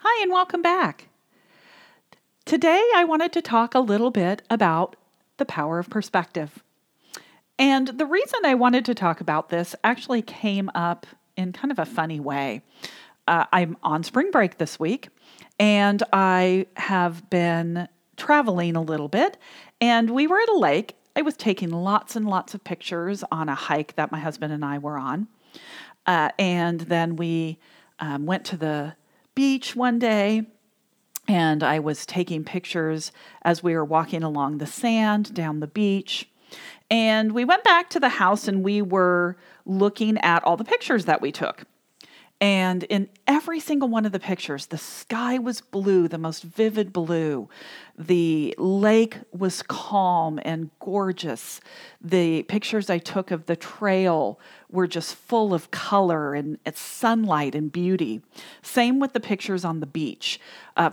Hi, and welcome back. Today, I wanted to talk a little bit about the power of perspective. And the reason I wanted to talk about this actually came up in kind of a funny way. Uh, I'm on spring break this week, and I have been traveling a little bit, and we were at a lake. I was taking lots and lots of pictures on a hike that my husband and I were on. Uh, and then we um, went to the beach one day and I was taking pictures as we were walking along the sand down the beach. And we went back to the house and we were looking at all the pictures that we took. And in every single one of the pictures, the sky was blue, the most vivid blue. The lake was calm and gorgeous. The pictures I took of the trail were just full of color and sunlight and beauty. Same with the pictures on the beach. Uh,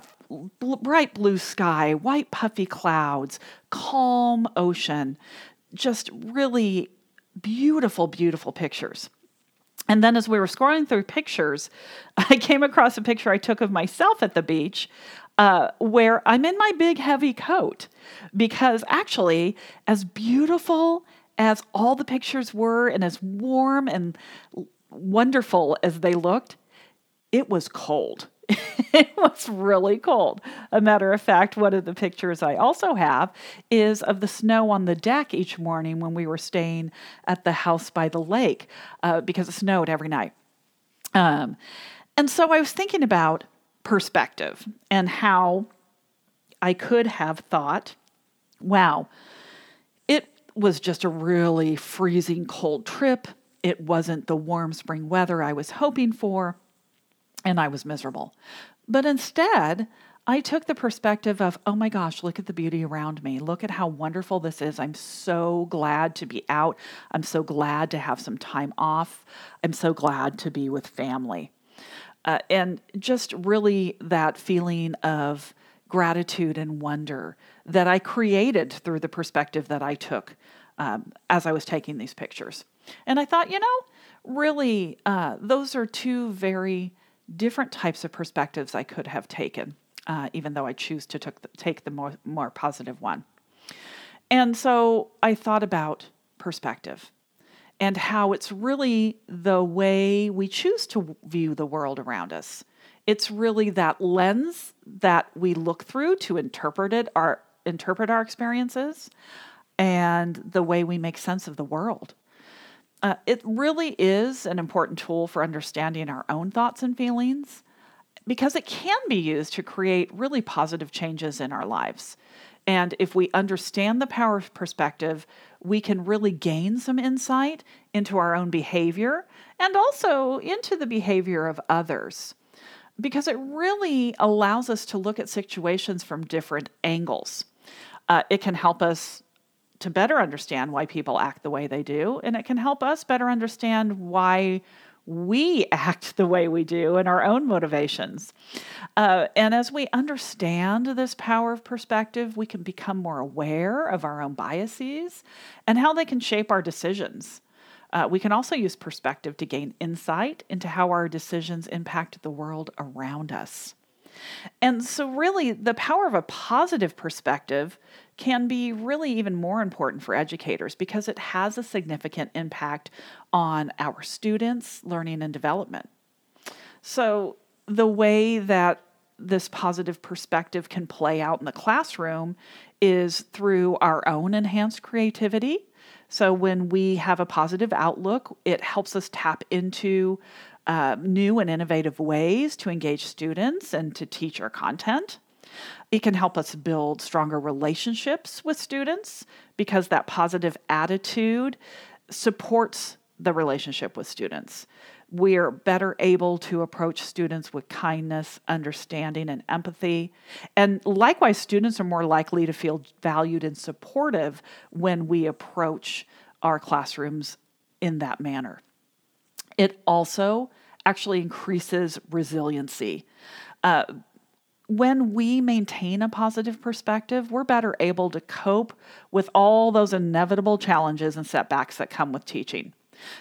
bright blue sky, white puffy clouds, calm ocean. Just really beautiful, beautiful pictures. And then as we were scrolling through pictures, I came across a picture I took of myself at the beach uh, where I'm in my big heavy coat. Because actually, as beautiful as all the pictures were and as warm and wonderful as they looked, it was cold. it was really cold. A matter of fact, one of the pictures I also have is of the snow on the deck each morning when we were staying at the house by the lake uh, because it snowed every night. Um, and so I was thinking about perspective and how I could have thought, wow, it was just a really freezing cold trip. It wasn't the warm spring weather I was hoping for and I was miserable. But instead, I took the perspective of, oh my gosh, look at the beauty around me. Look at how wonderful this is. I'm so glad to be out. I'm so glad to have some time off. I'm so glad to be with family. Uh, and just really that feeling of gratitude and wonder that I created through the perspective that I took um, as I was taking these pictures. And I thought, you know, really, uh, those are two very different types of perspectives I could have taken, uh, even though I choose to the, take the more, more positive one. And so I thought about perspective and how it's really the way we choose to view the world around us. It's really that lens that we look through to interpret it, our interpret our experiences, and the way we make sense of the world. Uh, it really is an important tool for understanding our own thoughts and feelings because it can be used to create really positive changes in our lives. And if we understand the power of perspective, we can really gain some insight into our own behavior and also into the behavior of others. Because it really allows us to look at situations from different angles. Uh, it can help us to better understand why people act the way they do, and it can help us better understand why we act the way we do and our own motivations. Uh, and as we understand this power of perspective, we can become more aware of our own biases and how they can shape our decisions. Uh, we can also use perspective to gain insight into how our decisions impact the world around us. And so, really, the power of a positive perspective can be really even more important for educators because it has a significant impact on our students' learning and development. So, the way that this positive perspective can play out in the classroom is through our own enhanced creativity. So, when we have a positive outlook, it helps us tap into uh, new and innovative ways to engage students and to teach our content. It can help us build stronger relationships with students because that positive attitude supports the relationship with students. We're better able to approach students with kindness, understanding, and empathy. And likewise, students are more likely to feel valued and supportive when we approach our classrooms in that manner. It also actually increases resiliency. Uh, when we maintain a positive perspective, we're better able to cope with all those inevitable challenges and setbacks that come with teaching.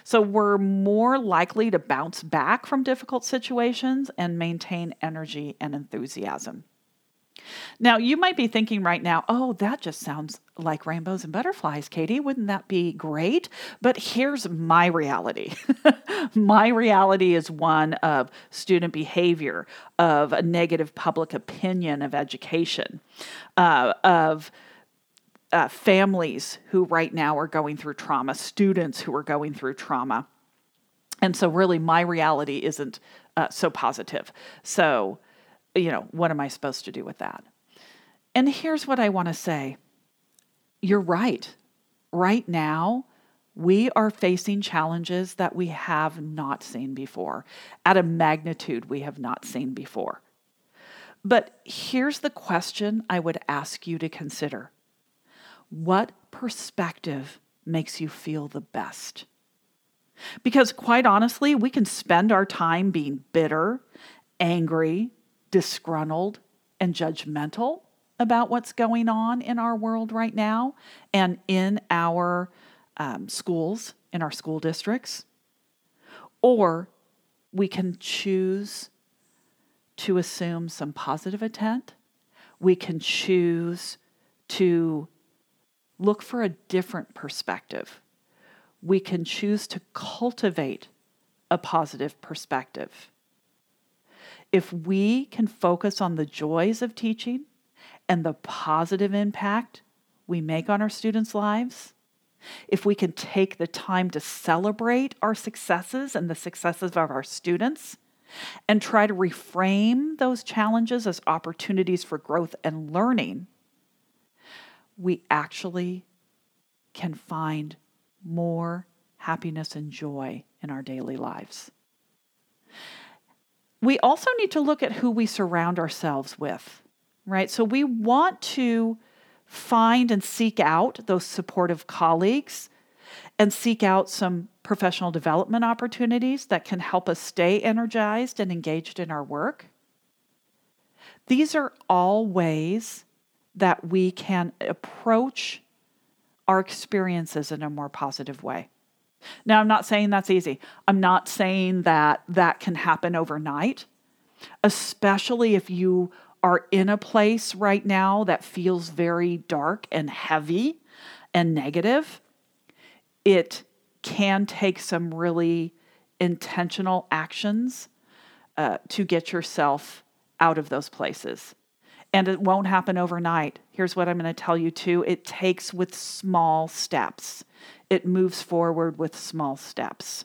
So we're more likely to bounce back from difficult situations and maintain energy and enthusiasm. Now, you might be thinking right now, oh, that just sounds like rainbows and butterflies, Katie. Wouldn't that be great? But here's my reality my reality is one of student behavior, of a negative public opinion of education, uh, of uh, families who right now are going through trauma, students who are going through trauma. And so, really, my reality isn't uh, so positive. So, you know, what am I supposed to do with that? And here's what I want to say you're right. Right now, we are facing challenges that we have not seen before at a magnitude we have not seen before. But here's the question I would ask you to consider What perspective makes you feel the best? Because quite honestly, we can spend our time being bitter, angry, disgruntled and judgmental about what's going on in our world right now and in our um, schools, in our school districts. Or we can choose to assume some positive intent. We can choose to look for a different perspective. We can choose to cultivate a positive perspective if we can focus on the joys of teaching and the positive impact we make on our students' lives, if we can take the time to celebrate our successes and the successes of our students, and try to reframe those challenges as opportunities for growth and learning, we actually can find more happiness and joy in our daily lives we also need to look at who we surround ourselves with, right? So we want to find and seek out those supportive colleagues and seek out some professional development opportunities that can help us stay energized and engaged in our work. These are all ways that we can approach our experiences in a more positive way. Now, I'm not saying that's easy. I'm not saying that that can happen overnight, especially if you are in a place right now that feels very dark and heavy and negative. It can take some really intentional actions uh, to get yourself out of those places. And it won't happen overnight. Here's what I'm going to tell you too it takes with small steps it moves forward with small steps.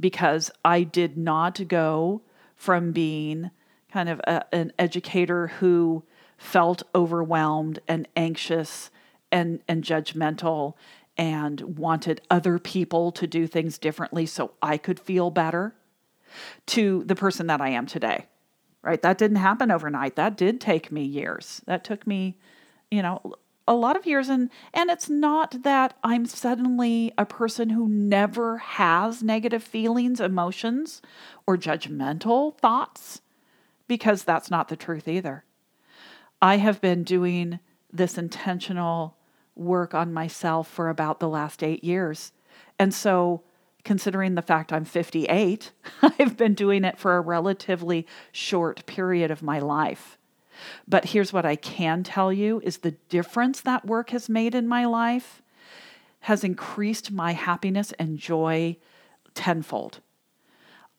Because I did not go from being kind of a, an educator who felt overwhelmed and anxious and, and judgmental and wanted other people to do things differently so I could feel better to the person that I am today. Right? That didn't happen overnight. That did take me years. That took me, you know, a lot of years and and it's not that I'm suddenly a person who never has negative feelings, emotions or judgmental thoughts because that's not the truth either. I have been doing this intentional work on myself for about the last 8 years. And so considering the fact I'm 58, I've been doing it for a relatively short period of my life. But here's what I can tell you is the difference that work has made in my life has increased my happiness and joy tenfold.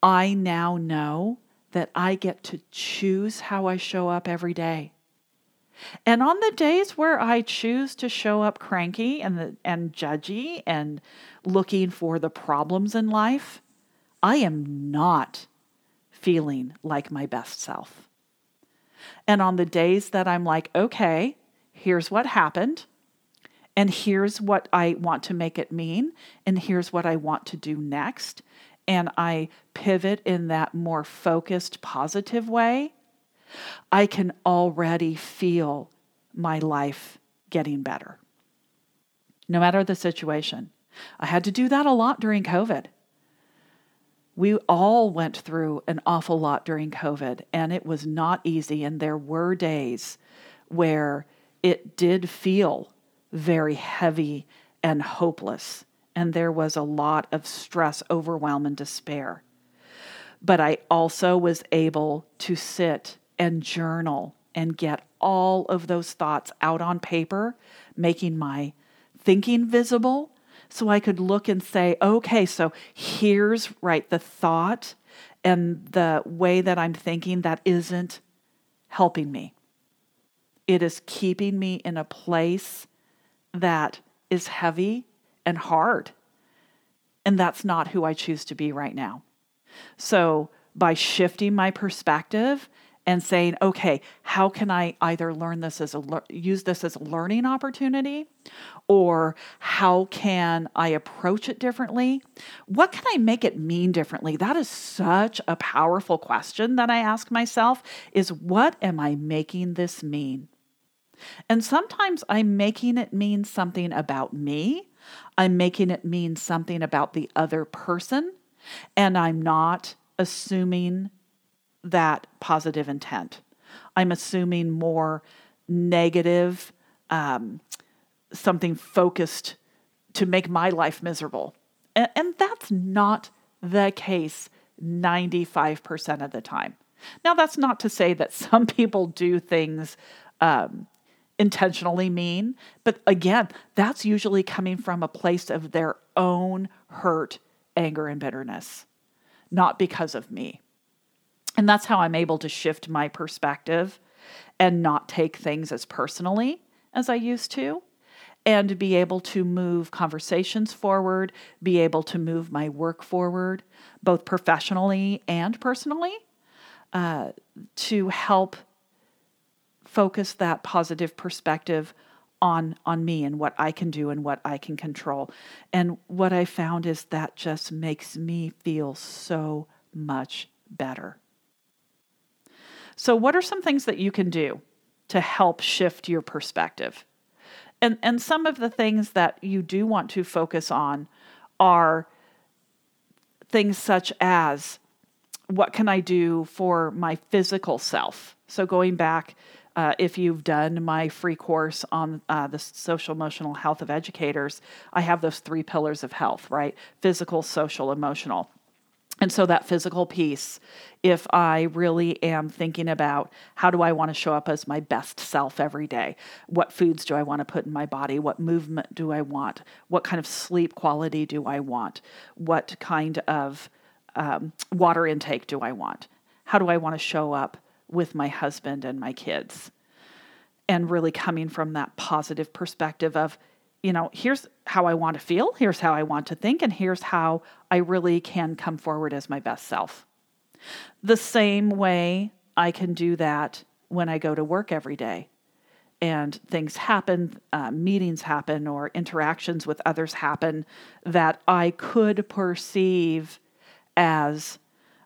I now know that I get to choose how I show up every day. And on the days where I choose to show up cranky and the, and judgy and looking for the problems in life, I am not feeling like my best self. And on the days that I'm like, okay, here's what happened, and here's what I want to make it mean, and here's what I want to do next, and I pivot in that more focused, positive way, I can already feel my life getting better. No matter the situation. I had to do that a lot during COVID we all went through an awful lot during COVID, and it was not easy. And there were days where it did feel very heavy and hopeless and there was a lot of stress, overwhelm, and despair. But I also was able to sit and journal and get all of those thoughts out on paper, making my thinking visible so I could look and say, okay, so here's right the thought and the way that I'm thinking that isn't helping me. It is keeping me in a place that is heavy and hard. And that's not who I choose to be right now. So, by shifting my perspective and saying, okay, how can I either learn this as a use this as a learning opportunity or how can I approach it differently? What can I make it mean differently? That is such a powerful question that I ask myself is what am I making this mean? And sometimes I'm making it mean something about me. I'm making it mean something about the other person, and I'm not assuming that positive intent. I'm assuming more negative, um, something focused to make my life miserable. And, and that's not the case 95% of the time. Now, that's not to say that some people do things um, intentionally mean, but again, that's usually coming from a place of their own hurt, anger, and bitterness, not because of me. And that's how I'm able to shift my perspective and not take things as personally as I used to, and be able to move conversations forward, be able to move my work forward, both professionally and personally, uh, to help focus that positive perspective on on me and what I can do and what I can control. And what I found is that just makes me feel so much better. So, what are some things that you can do to help shift your perspective? And, and some of the things that you do want to focus on are things such as what can I do for my physical self? So, going back, uh, if you've done my free course on uh, the social emotional health of educators, I have those three pillars of health, right? Physical, social, emotional. And so that physical piece, if I really am thinking about how do I want to show up as my best self every day? What foods do I want to put in my body? What movement do I want? What kind of sleep quality do I want? What kind of um, water intake do I want? How do I want to show up with my husband and my kids? And really coming from that positive perspective of, you know, here's how I want to feel, here's how I want to think, and here's how I really can come forward as my best self. The same way I can do that when I go to work every day and things happen, uh, meetings happen, or interactions with others happen that I could perceive as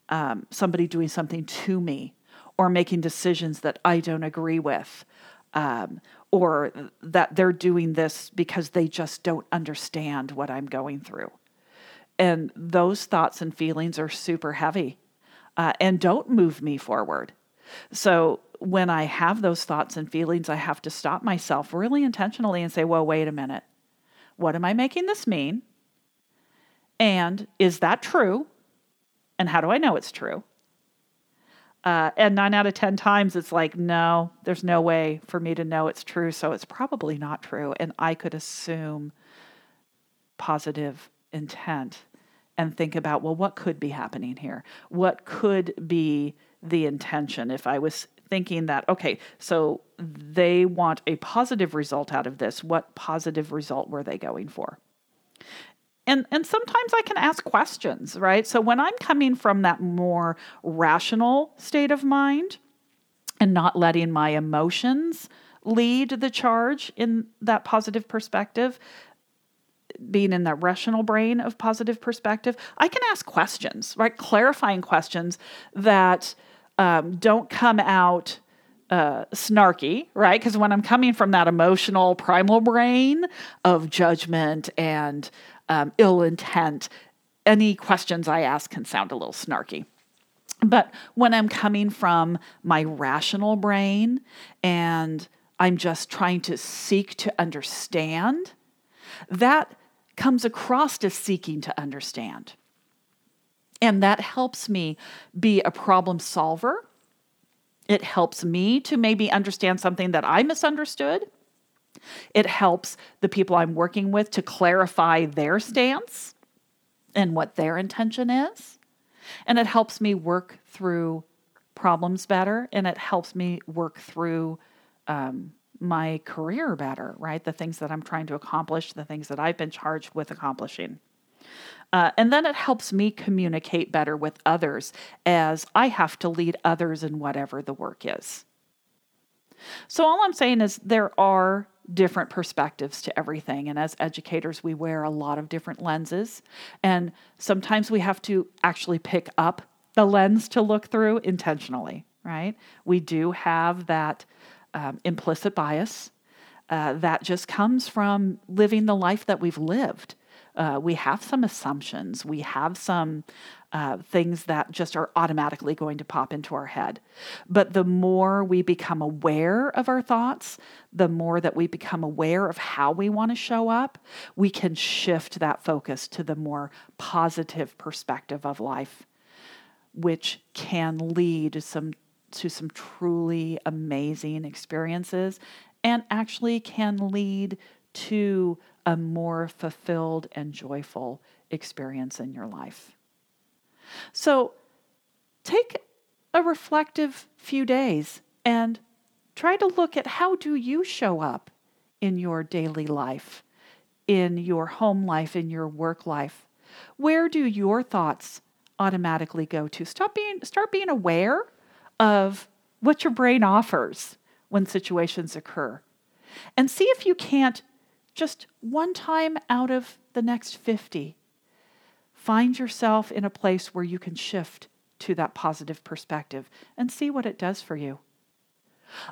um, somebody doing something to me or making decisions that I don't agree with. Um, or that they're doing this because they just don't understand what I'm going through. And those thoughts and feelings are super heavy uh, and don't move me forward. So when I have those thoughts and feelings, I have to stop myself really intentionally and say, well, wait a minute. What am I making this mean? And is that true? And how do I know it's true? Uh, and nine out of 10 times, it's like, no, there's no way for me to know it's true. So it's probably not true. And I could assume positive intent and think about, well, what could be happening here? What could be the intention if I was thinking that, okay, so they want a positive result out of this. What positive result were they going for? And and sometimes i can ask questions right? So when i'm coming from that more rational state of mind and not letting my emotions lead the charge in that positive perspective being in that rational brain of positive perspective i can ask questions right? Clarifying questions that um, don't come out uh, snarky, right? Because when I'm coming from that emotional primal brain of judgment and um, ill intent, any questions I ask can sound a little snarky. But when I'm coming from my rational brain and I'm just trying to seek to understand, that comes across as seeking to understand. And that helps me be a problem solver. It helps me to maybe understand something that I misunderstood. It helps the people I'm working with to clarify their stance and what their intention is. And it helps me work through problems better and it helps me work through um, my career better, right? The things that I'm trying to accomplish, the things that I've been charged with accomplishing. Uh, and then it helps me communicate better with others as I have to lead others in whatever the work is. So, all I'm saying is there are different perspectives to everything. And as educators, we wear a lot of different lenses. And sometimes we have to actually pick up the lens to look through intentionally, right? We do have that um, implicit bias uh, that just comes from living the life that we've lived. Uh, we have some assumptions, we have some uh, things that just are automatically going to pop into our head. But the more we become aware of our thoughts, the more that we become aware of how we want to show up, we can shift that focus to the more positive perspective of life, which can lead some to some truly amazing experiences and actually can lead to a more fulfilled and joyful experience in your life. So take a reflective few days and try to look at how do you show up in your daily life, in your home life, in your work life. Where do your thoughts automatically go to? Stop being start being aware of what your brain offers when situations occur. And see if you can't just one time out of the next 50 find yourself in a place where you can shift to that positive perspective and see what it does for you.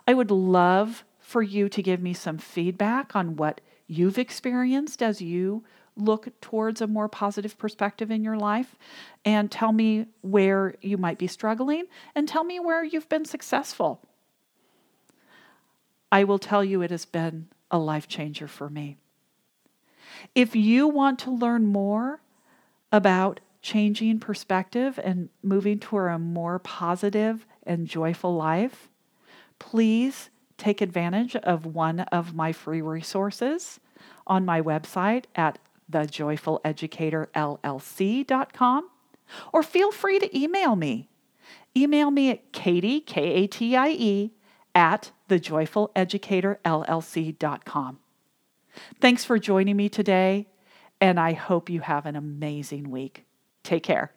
I would love for you to give me some feedback on what you've experienced as you look towards a more positive perspective in your life and tell me where you might be struggling and tell me where you've been successful. I will tell you it has been a life changer for me. If you want to learn more about changing perspective and moving toward a more positive and joyful life, please take advantage of one of my free resources on my website at thejoyfuleducatorllc.com or feel free to email me. Email me at Katie, K A T I E, at thejoyfuleducatorllc.com. Thanks for joining me today, and I hope you have an amazing week. Take care.